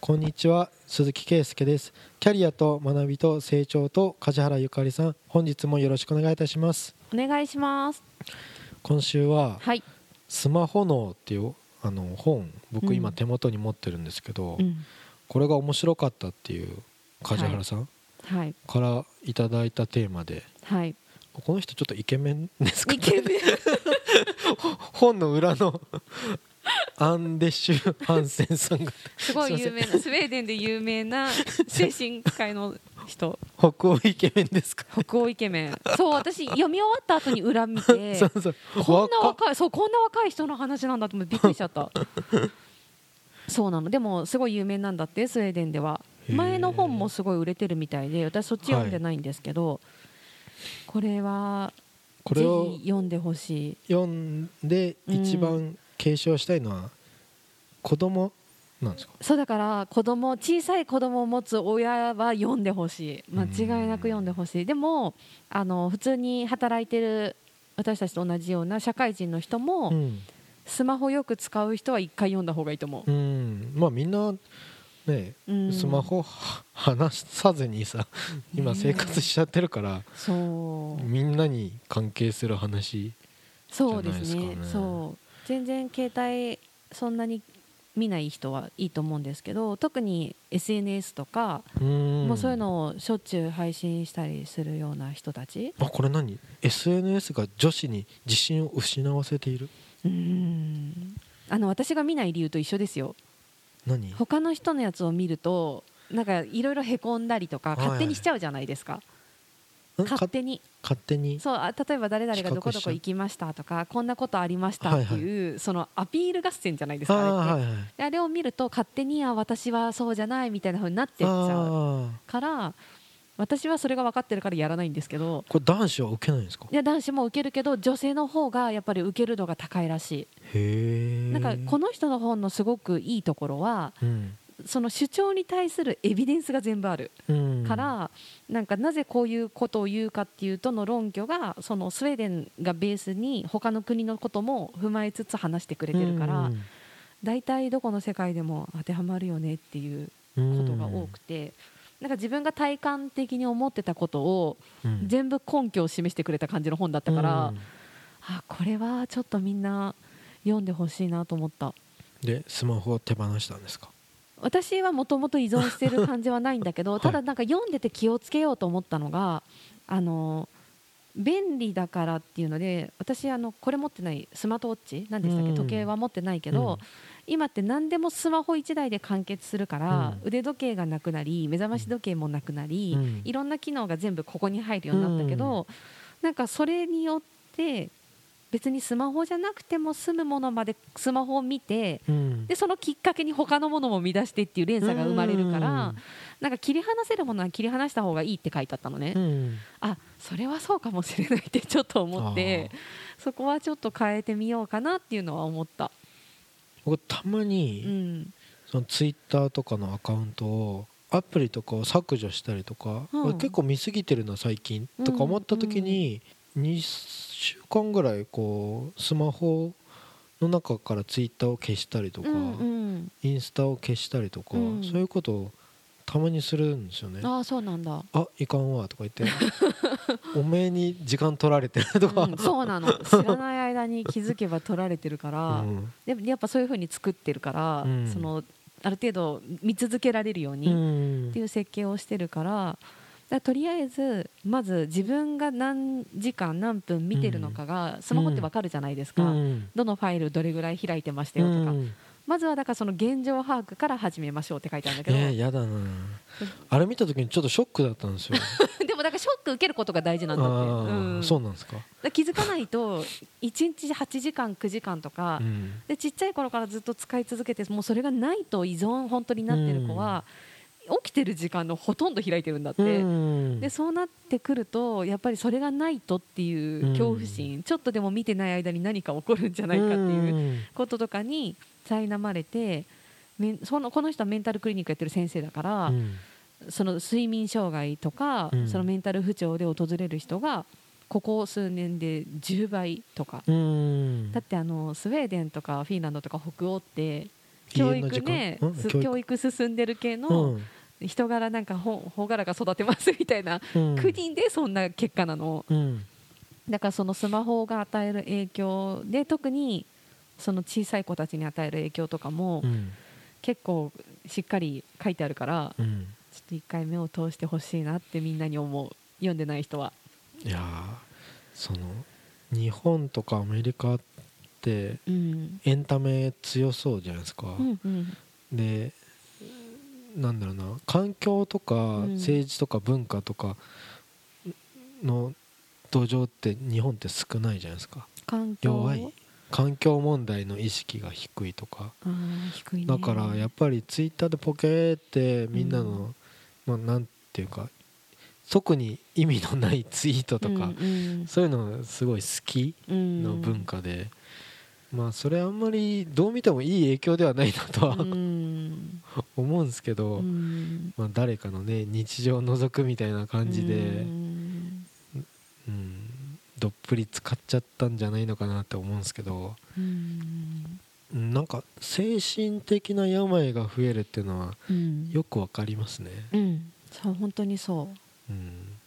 こんにちは鈴木圭介です。キャリアと学びと成長と梶原ゆかりさん本日もよろしくお願いいたします。お願いします。今週ははい、スマホ脳っていうあの本僕今うん。手元に持ってるんですけど、うん、これが面白かったっていう梶原さんはい。からいただいたテーマではい。この人ちょっとイケメンですかイケメン。本の裏のアンデシュ・ハンセンさんが。すごい有名なスウェーデンで有名な 精神科医の人。北欧イケメンですか北欧イケメン。そう私読み終わった後に裏見てそうそう。こんな若いそうこんな若い人の話なんだと思ってびっくりしちゃった。そうなの。でもすごい有名なんだってスウェーデンでは。前の本もすごい売れてるみたいで私そっち読んでないんですけど、これはぜこれをひ読んでほしい。読んで一番継承したいのは子供なんですか？そうだから子供小さい子供を持つ親は読んでほしい。間違いなく読んでほしい。でもあの普通に働いてる私たちと同じような社会人の人も、うん、スマホよく使う人は一回読んだ方がいいと思う、うん、まあみんなねうん。スマホは離さずにさ今生活しちゃってるからそう。みんなに関係する話そうですね。じゃないですかね。そう全然携帯そんなに見ない人はいいと思うんですけど特に SNS とか、うん。もうそういうのをしょっちゅう配信したりするような人たち。あこれ何？SNS が女子に自信を失わせている？うん。あの私が見ない理由と一緒ですよ。何？他の人のやつを見るとなんかいろいろへこんだりとかはい勝手にしちゃうじゃないですか、ん勝手に。勝手に？そうあ例えば誰々がどこどこ行きましたとかこんなことありましたっていう、そのアピール合戦じゃないですあかあれって、ーはいはい。であれを見ると勝手にあ私はそうじゃないみたいな風になってっちゃうから私はそれが分かってるからやらないんですけどこれ男子は受けないんですか？いや男子も受けるけど女性の方がやっぱり受ける度が高いらしへえいなんかこの人の本のすごくいいところはうんその主張に対するエビデンスが全部ある。うん。から、なんかなぜこういうことを言うかっていうとの論拠がそのスウェーデンがベースに他の国のことも踏まえつつ話してくれてるから、大体どこの世界でも当てはまるよねっていうことが多くて、なんか自分が体感的に思ってたことをうん。全部根拠を示してくれた感じの本だったから、うん。あこれはちょっとみんな読んでほしいなと思った。でスマホを手放したんですか？私はもともと依存してる感じはないんだけど、はい。ただなんか読んでて気をつけようと思ったのがあの便利だからっていうので私あのこれ持ってないスマートウォッチ何でしたっけ、うん。時計は持ってないけど、うん。今って何でもスマホ1台で完結するから、うん。腕時計がなくなり目覚まし時計もなくなり、うん。いろんな機能が全部ここに入るようになったけど、なんかそれによって別にスマホじゃなくても済むものまでスマホを見てうん。でそのきっかけに他のものも見出してっていう連鎖が生まれるからなんか切り離せるものは切り離した方がいいって書いてあったのね、うん。あそれはそうかもしれないってちょっと思ってそこはちょっと変えてみようかなっていうのは思った、僕たまうにん、そのツイッターとかのアカウントをアプリとかを削除したりとか、うん。俺結構見過ぎてるな最近。とか思った時に2週間ぐらいこうスマホの中からツイッターを消したりとか、うんうん。インスタを消したりとか、うん。そういうことをたまにするんですよね。ああそうなんだ、あいかんわとか言って。おめえに時間取られてるとか、うんそうなの。知らない間に気づけば取られてるから、うん。でもやっぱそういう風に作ってるから、うん。そのある程度見続けられるように、うん。っていう設計をしてるからだとりあえずまず自分が何時間何分見てるのかがスマホってわかるじゃないですか、うん。どのファイルどれぐらい開いてましたよとか、うん。まずはだからその現状把握から始めましょうって書いてあるんだけど、えー、やだな。あれ見た時にちょっとショックだったんですよ。でもだからショック受けることが大事なんだって、うん。そうなんですか、気づかないと1日8時間9時間とか、うん。でちっちゃい頃からずっと使い続けてもうそれがないと依存本当になってる子は、起きてる時間のほとんど開いてるんだって、うん。でそうなってくるとやっぱりそれがないとっていう恐怖心、ちょっとでも見てない間に何か起こるんじゃないかっていうこととかに苛まれてそのこの人はメンタルクリニックやってる先生だから、うん。その睡眠障害とか、うん。そのメンタル不調で訪れる人がここ数年で10倍とか、うん。だってあのスウェーデンとかフィンランドとか北欧って教育ねうん教育。進んでる系うのん人柄なんかほ朗らか育てますみたいなうん。国でそんな結果なの。うん。だからそのスマホが与える影響で特にその小さい子たちに与える影響とかもうん。結構しっかり書いてあるからうん。ちょっと一回目を通してほしいなってみんなに思う。読んでない人は。いやーその日本とかアメリカってうん。エンタメ強そうじゃないですか、うんうん。でなんだろうな環境とかん。政治とか文化とかの土壌って日本って少ないじゃないですか。環境？弱い。環境問題の意識が低いとか。ね。だからやっぱりツイッターでポケーってみんなの、まあ、なんていうか特に意味のないツイートとか、うんそういうのすごい好きうんの文化で、まあそれあんまりどう見てもいい影響ではないなとは、うん。思うんですけど、うん。まあ、誰かのね日常を覗くみたいな感じで、うん。うん、どっぷり使っちゃったんじゃないのかなって思うんですけどなんか精神的な病が増えるっていうのはうん。よくわかりますね、うん。そう本当にそう。ん、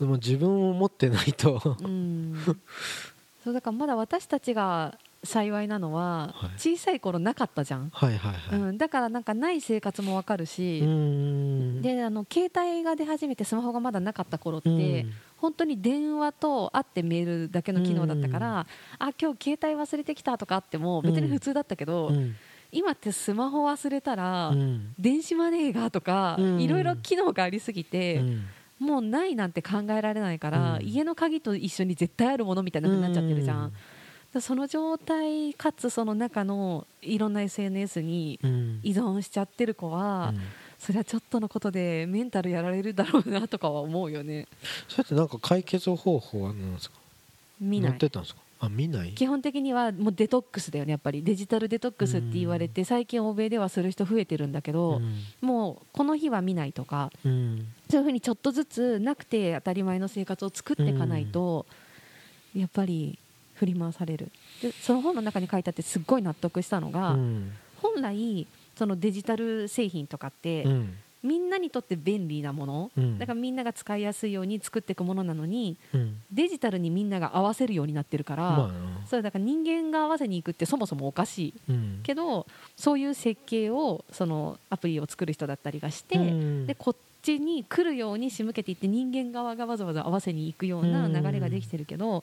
でも自分を持ってないとう、うん、そうだからまだ私たちが幸いなのは、はい。小さい頃なかったじゃん、はいはいはい、うん、だからなんかない生活もわかるし、うん。であの携帯が出始めてスマホがまだなかった頃って、うん。本当に電話と会ってメールだけの機能だったから、あ今日携帯忘れてきたとかあっても別に普通だったけど、うん。今ってスマホ忘れたら、うん。電子マネーがとか、うん。いろいろ機能がありすぎて、うん。もうないなんて考えられないから、うん。家の鍵と一緒に絶対あるものみたいな風になっちゃってるじゃん、その状態かつその中のいろんな SNS にうん。依存しちゃってる子は、うん。それはちょっとのことでメンタルやられるだろうなとかは思うよね。それってなんか解決方法は何ですか？見ない。載ってたんですか？あ見ない？基本的にはもうデトックスだよねやっぱり。デジタルデトックスって言われて最近欧米ではする人増えてるんだけど、もうこの日は見ないとかうん。うんそういうふうにちょっとずつなくて当たり前の生活を作っていかないと、やっぱり振り回される。でその本の中に書いてあってすっごい納得したのが、うん。本来そのデジタル製品とかって、うん。みんなにとって便利なもの、うん。だからみんなが使いやすいように作っていくものなのにうん。デジタルにみんなが合わせるようになってるから、まあな。それだから人間が合わせに行くってそもそもおかしい。うん。けどそういう設計をそのアプリを作る人だったりがして、うん。でこっちに来るように仕向けていって人間側がわざわざ合わせに行くような流れができてるけど、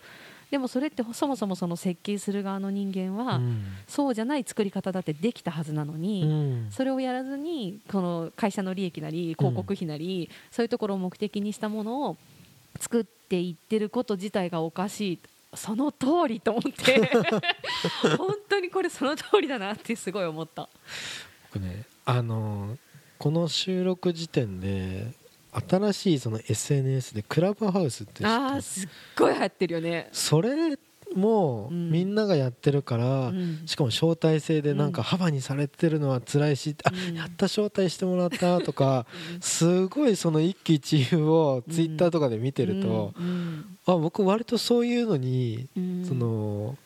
でもそれってそもそもその設計する側の人間は、うん。そうじゃない作り方だってできたはずなのに、うん。それをやらずにこの会社の利益なり広告費なり、そういうところを目的にしたものを作っていってること自体がおかしい。その通りと思って。本当にこれその通りだなってすごい思った。僕ねあのこの収録時点で新しいその SNS でクラブハウスって知ってあるーすっごい流行ってるよね。それもうんみんながやってるから、うん。しかも招待制でなんかうん。幅にされてるのは辛いし、あうん。やった招待してもらったとかすごいその一喜一憂をツイッターとかで見てると、うん。あ僕割とそういうのにうん。その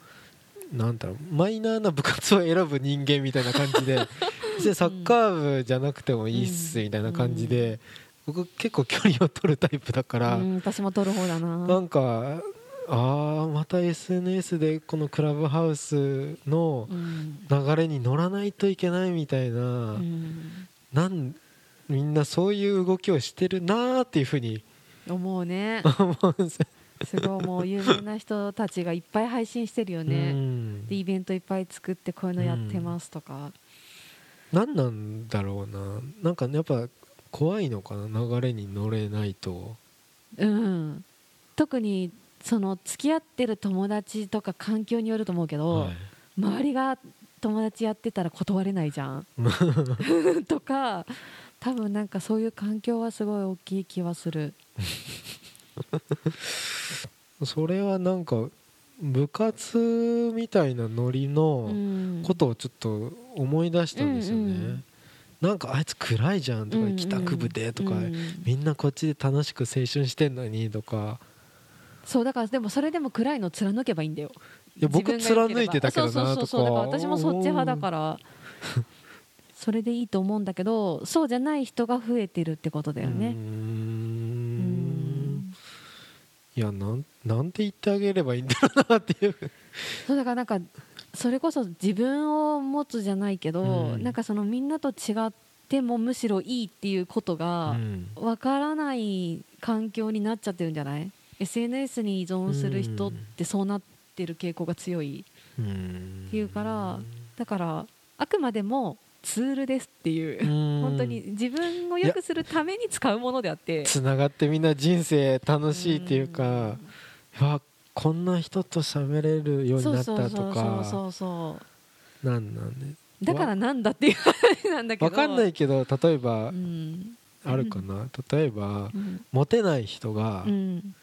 なんだろうマイナーな部活を選ぶ人間みたいな感じで 別にサッカー部じゃなくてもいいっすみたいな感じで僕結構距離を取るタイプだからうん私も取る方だな。なんかあーまた SNS でこのクラブハウスのうん流れに乗らないといけないみたいなうんなんみんなそういう動きをしてるなーっていうふうに思うね。すごいもう有名な人たちがいっぱい配信してるようね。んでイベントいっぱい作ってこういうのやってますとか。何なんだろうななんかやっぱ怖いのかな流れに乗れないと。うん、特にその付き合ってる友達とか環境によると思うけど、はい。周りが友達やってたら断れないじゃん。とか多分なんかそういう環境はすごい大きい気はする。それはなんか部活みたいなノリうのん。ことをちょっと思い出したんですよね、うんうんなんかあいつ暗いじゃんとか、うんうん帰宅部でとか、うんみんなこっちで楽しく青春してんのにとか。そうだからでもそれでも暗いの貫けばいいんだよ。いや僕貫いてたけどなそうそうそうそう。だから私もそっち派だから。それでいいと思うんだけどそうじゃない人が増えてるってことだよね。ん。いやなんなんて言ってあげればいいんだろうなっていう。そうだからなんかそれこそ自分を持つじゃないけど、うん。なんかそのみんなと違ってもむしろいいっていうことがうん。わからない環境になっちゃってるんじゃない ?SNS に依存する人ってそうなってる傾向が強い。うんっていうからだからあくまでもツールですっていう。うん。本当に自分を良くするために使うものであって。つながってみんな人生楽しいっていうかうわこんな人と喋れるようになったとそうそうそうかそうそう。なんなんで？だからなんだっていう話なんだけど。わかんないけど例えばうん。あるかな？例えばうん。モテない人がうん。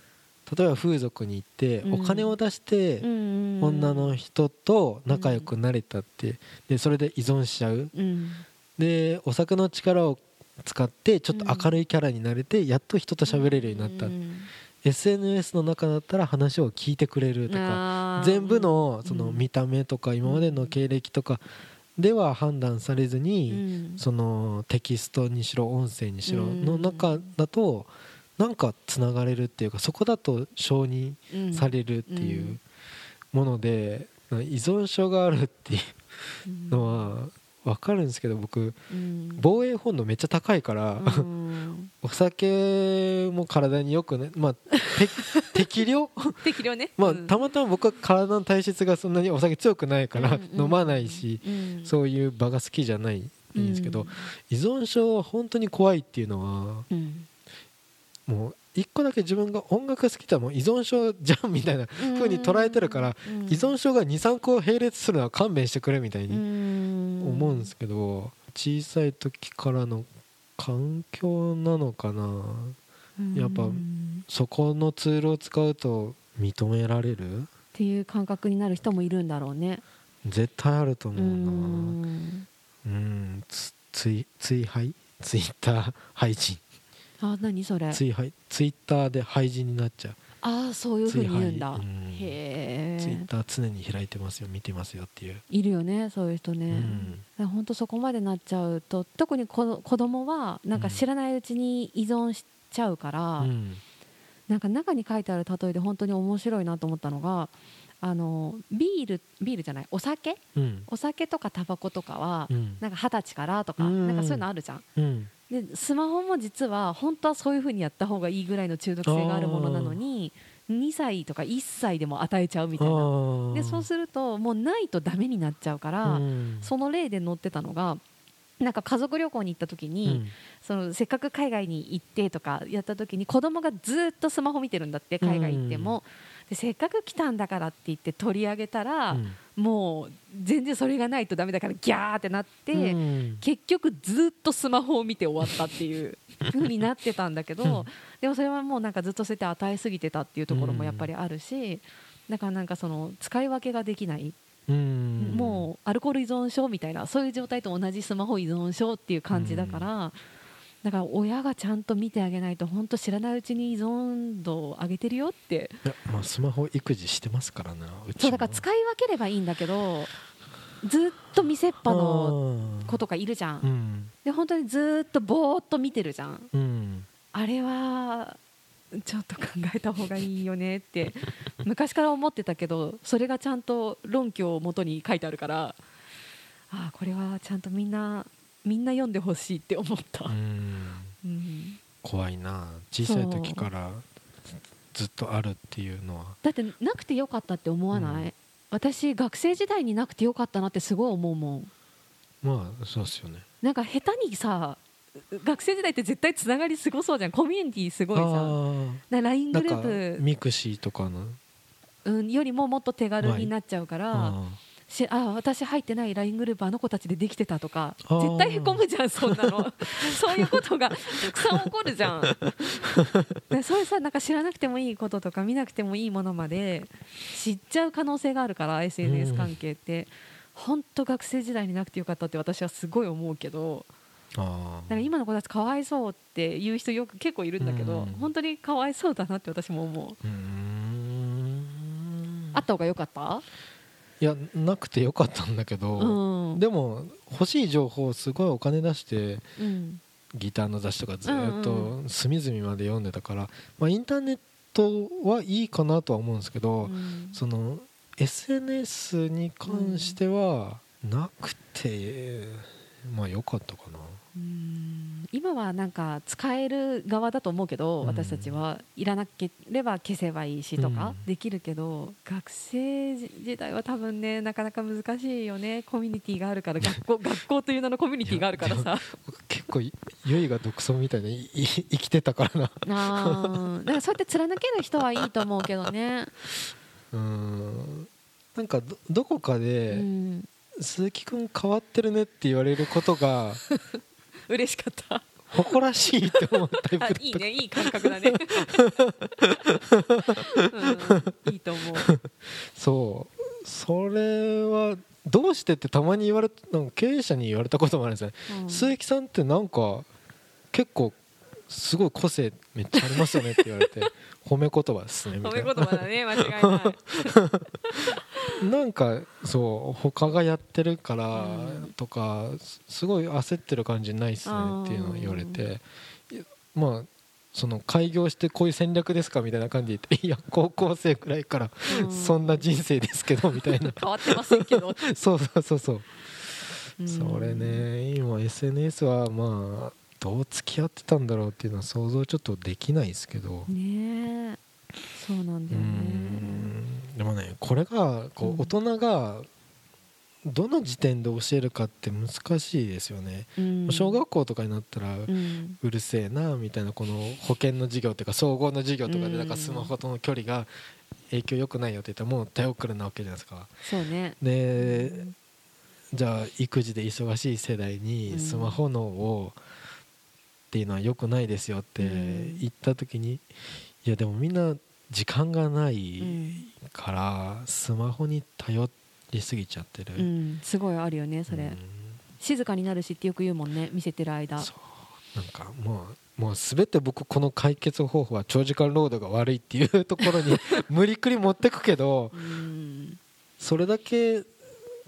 例えば風俗に行ってうん。お金を出してうん女の人と仲良くなれたってでそれで依存しちゃう。うん。でお酒の力を使ってちょっと明るいキャラになれてやっと人と喋れるようになった。うん SNS の中だったら話を聞いてくれるとか全部のそのうん見た目とか今までの経歴とかでは判断されずうにん。そのテキストにしろ音声にしろうん。の中だとなんかつながれるっていうかそこだと承認うん。されるっていううん。もので依存症があるっていうのは分かるんですけど僕うん。防衛本能めっちゃ高いからうん。お酒も体によくねまあて 適量？適量ね。まあうん。たまたま僕は体の体質がそんなにお酒強くないから飲まないしうん。そういう場が好きじゃないんですけど依存症は本当に怖いっていうのはうん。もう一個だけ自分が音楽好きだもん依存症じゃんみたいな風に捉えてるからうん。依存症が23個並列するのは勘弁してくれみたいにん。思うんですけど小さい時からの環境なのかな。やっぱうんそこのツールを使うと認められる？っていう感覚になる人もいるんだろうね。絶対あるとう思うな。ん。うん。つつい追廃ツイッター廃人あ何それ？追廃ツイッターで廃人になっちゃう。ああそういうふうに言うんだ。へえ。ツイッター常に開いてますよ見てますよっていう、いるよねそういう人ね、うん。本当そこまでなっちゃうと特にこ子供はなんか知らないうちに依存しちゃうから、うん。なんか中に書いてある例えで本当に面白いなと思ったのがあのビールビールじゃないお酒？うん。お酒とかタバコとかは、うん。なんか二十歳からとか、うん。なんかそういうのあるじゃん。うんでスマホも実は本当はそういう風にやった方がいいぐらいの中毒性があるものなのに2歳とか1歳でも与えちゃうみたいな。あでそうするともうないとダメになっちゃうから、うん。その例で載ってたのがなんか家族旅行に行った時に、うん。そのせっかく海外に行ってとかやった時に子供がずっとスマホ見てるんだって海外行っても、でせっかく来たんだからって言って取り上げたら、うん。もう全然それがないとダメだからギャーってなって、うん。結局ずっとスマホを見て終わったっていう 風になってたんだけどでもそれはもうなんかずっとそうやって与えすぎてたっていうところもやっぱりあるし、だからなんかその使い分けができない、うん。もうアルコール依存症みたいなそういう状態と同じスマホ依存症っていう感じだから、だから親がちゃんと見てあげないと本当知らないうちに依存度を上げてるよって。いやまあスマホ育児してますからなうちも。そうだから使い分ければいいんだけどずっと見せっぱの子とかいるじゃん。うん。で本当にずっとぼーっと見てるじゃん。うん。あれはちょっと考えた方がいいよねって 昔から思ってたけどそれがちゃんと論拠をもとに書いてあるからああこれはちゃんとみんなみんな読んでほしいって思った。う、ん。うん、怖いな。小さい時からずっとあるっていうのは。だってなくてよかったって思わない、うん。私学生時代になくてよかったなってすごい思うもん。まあそうっすよね。なんか下手にさ学生時代って絶対つながりすごそうじゃん。コミュニティすごいさ。LINE グループ。ミクシーとかの。うん、よりももっと手軽になっちゃうから、あしあ私入ってない LINE グループあの子たちでできてたとか絶対へこむじゃんそんなの。そういうことがたくさん起こるじゃん。でそういうさなんか知らなくてもいいこととか見なくてもいいものまで知っちゃう可能性があるから SNS 関係って、本当学生時代になくてよかったって私はすごい思うけど。あだから今の子たちかわいそうって言う人よく結構いるんだけど、うん。本当にかわいそうだなって私も思う。うあった方がよかった？いやなくてよかったんだけど、うん。でも欲しい情報をすごいお金出してうん。ギターの雑誌とかずっと隅々まで読んでたから、まあ、インターネットはいいかなとは思うんですけど、うん。その SNS に関してはなくて、まあ良かったかな。うん今はなんか使える側だと思うけど、うん。私たちはいらなければ消せばいいしとかうん。できるけど、学生時代は多分ねなかなか難しいよね。コミュニティがあるから学校 学校という名のコミュニティがあるからさ。結構ゆいが独尊みたいにいい生きてたからな。あー。だからそうやって貫ける人はいいと思うけどね、うん。なんかどどこかうで、ん、鈴木くん変わってるねって言われることが 嬉しかった誇らしいって思うタイプだあったいいねいい感覚だね、うん、いいと思う。そう。それはどうしてってたまに言われなんか経営者に言われたこともあるんですよね、うん。鈴木さんってなんか結構すごい個性めっちゃありますよねって言われて褒め言葉ですねみ褒たいな。め言葉だね間違いない なんかそう他がやってるからうんとかすすごい焦ってる感じないっすねっていうのを言われてまあその開業してこういう戦略ですかみたいな感じで言って いや高校生くらいからうん。そんな人生ですけどみたいな。変わってませんけど、そうそうそうそう。うん。それね今 SNS はまあどう付き合ってたんだろうっていうのは想像ちょっとできないですけど。ねえ。そうなんうだよねもねこれがこう大人がどの時点で教えるかって難しいですよね、うん。小学校とかになったらうるせえなみたいなこの保険の授業というか総合の授業とかうん。でなんかスマホとの距離が影響良くないよって言ったらもう手遅れなわけじゃないですか。そうね。でじゃあ育児で忙しい世代にスマホのをっていうのは良くないですよってうん。言った時にいやでもみんな時間がなういん。からスマホに頼りすぎちゃってる、うん。すごいあるよねそれ。うん。静かになるしってよく言うもんね見せてる間。そう。なんかもうもう全て僕この解決方法は長時間労働が悪いっていうところに 無理くり持ってくけどうん。それだけ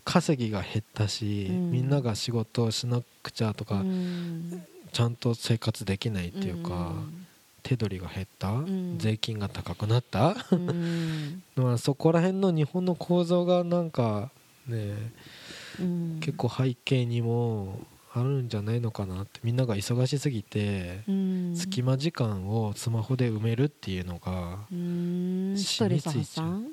稼ぎが減ったし、うん。みんなが仕事をしなくちゃとか、うん。ちゃんと生活できないっていうか、手取りが減った、ん。税金が高くなった？うん。う んまあそこら辺の日本の構造がなんかねうん。結構背景にもあるんじゃないのかなってみんなが忙しすぎてうん。隙間時間をスマホで埋めるっていうのがうん。ストレス発散？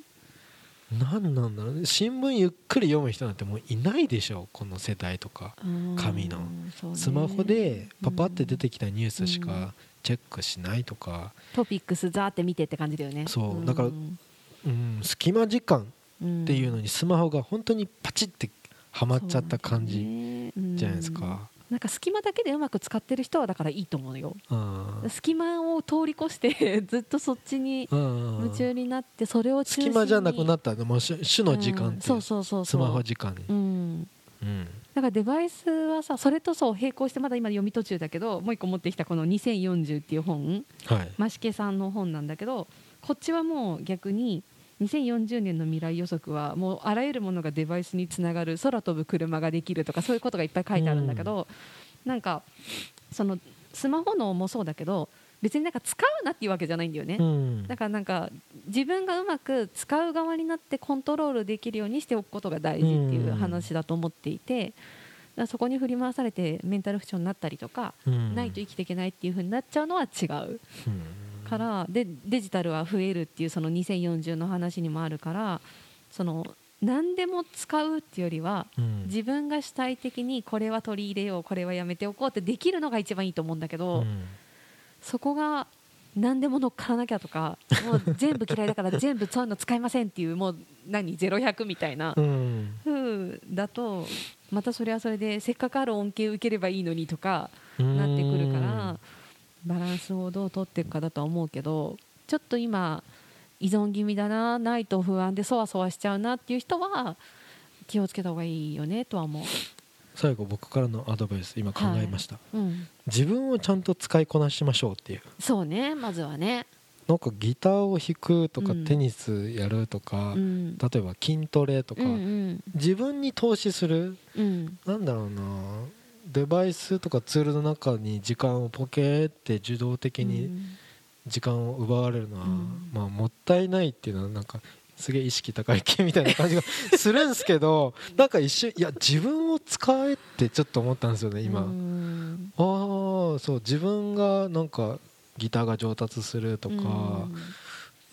何なんだろうね。新聞ゆっくり読む人なんてもういないでしょこの世代とか。紙の。ね。スマホでパパって出てきたニュースしうん。かチェックしないとか、トピックスザーって見てって感じだよね。そう。だからうん、隙間時間っていうのににスマホが本当にパチってはまっちゃった感じじゃないですか。なんか隙間だけでうまく使ってる人はだからいいと思うよ。あー隙間を通り越して ずっとそっちに夢中になってそれを中心に。隙間じゃなくなったらもう主主の時間っていう。ん。そううそうそう。スマホ時間に、うん。うんだからデバイスはさそれとそう並行してまだ今読み途中だけどもう一個持ってきたこの「2040」っていう本はい。益毛さんの本なんだけどこっちはもう逆に2040年の未来予測はもうあらゆるものがデバイスにつながる空飛ぶ車ができるとかそういうことがいっぱい書いてあるんだけど、なんかそのスマホのもそうだけど別になんか使うなっていうわけじゃないんだよね、うん。だからなんか自分がうまく使う側になってコントロールできるようにしておくことが大事っていう話だと思っていて、だからそこに振り回されてメンタル不調になったりとか、うん。ないと生きていけないっていう風になっちゃうのは違う。うんからでデジタルは増えるっていうその2040の話にもあるからその何でも使うっていうよりはうん。自分が主体的にこれは取り入れようこれはやめておこうってできるのが一番いいと思うんだけど、うんそこが何でも乗っからなきゃとかもう全部嫌いだから全部そういうの使いませんっていうもう何0100みたいなうん。風だとまたそれはそれでせっかくある恩恵を受ければいいのにとかなってくるからバランスをどう取っていくかだとは思うけどちょっと今依存気味だなないと不安でそわそわしちゃうなっていう人は気をつけた方がいいよねとは思最後僕からのアドバイス今考えました、う、うん、自分をちゃんと使いこなしましょうっていう。そうねまずはね。なんかギターを弾くとかうん。テニスやるとか、うん。例えば筋トレとか、うんうん。自分に投資するうん。なんだろうなデバイスとかツールの中に時間をポケーって受動的に時間を奪われるのは、うん。まあ、もったいないっていうのはなんかすげえ意識高い系みたいな感じがするんですけどなんか一瞬いや自分を使えってちょっと思ったんですよね今、うん。ああそう自分がなんかギターが上達するとか、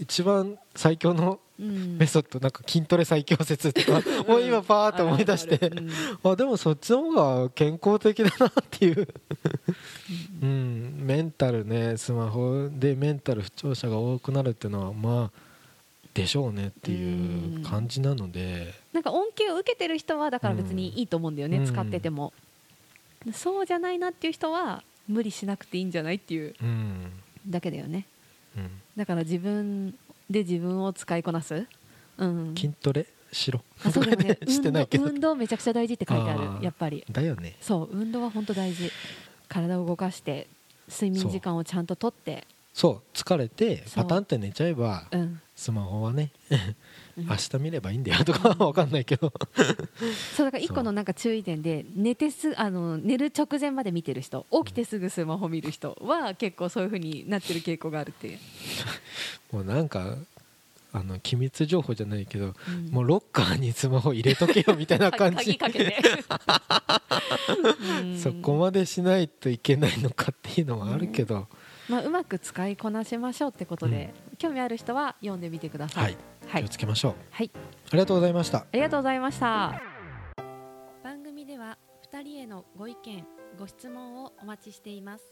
一番最強のうん。メソッドなんか筋トレ最強説とかもう今パーッと思い出して。あでもそっちの方が健康的だなっていう。うん。メンタルねスマホでメンタル不調者が多くなるっていうのはまあでしょうねっていう感じなので。なんか恩恵を受けてる人はだから別にいいと思うんだよね、うん。使ってても、そうじゃないなっていう人は無理しなくていいんじゃないっていう。うん。だけだよね。うん。だから自分で自分を使いこなす、うん、筋トレしろ。あそうだよね。してないけど。運動めちゃくちゃ大事って書いてあるやっぱり。だよね。そう運動は本当大事。体を動かして睡眠時間をちゃんととってそう疲れてパタンって寝ちゃえばうん。スマホはねうん。明日見ればいいんだよとかは分かんないけど。そうだから一個のなんか注意点で寝てすあの寝る直前まで見てる人起きてすぐスマホ見る人は結構そういう風になってる傾向があるっていう、もうなんかあの機密情報じゃないけどうん。もうロッカーにスマホ入れとけよみたいな感じ鍵かけて。うん。そこまでしないといけないのかっていうのはあるけど、まあ、うまく使いこなしましょうってことで、興味ある人は読んでみてくださ。はいい、はい気をつけましょうはい、ありがとうございましたありがとうございました。番組では2人へのご意見、ご質問をお待ちしています。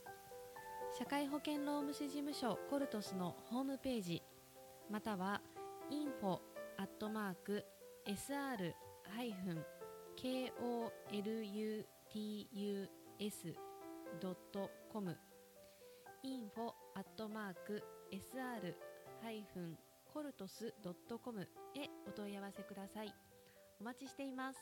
社会保険労務士事務所コルトスのホームページまたは info ア info アットマーク sr ハイフンコルトスドットコムへお問い合わせください。お待ちしています。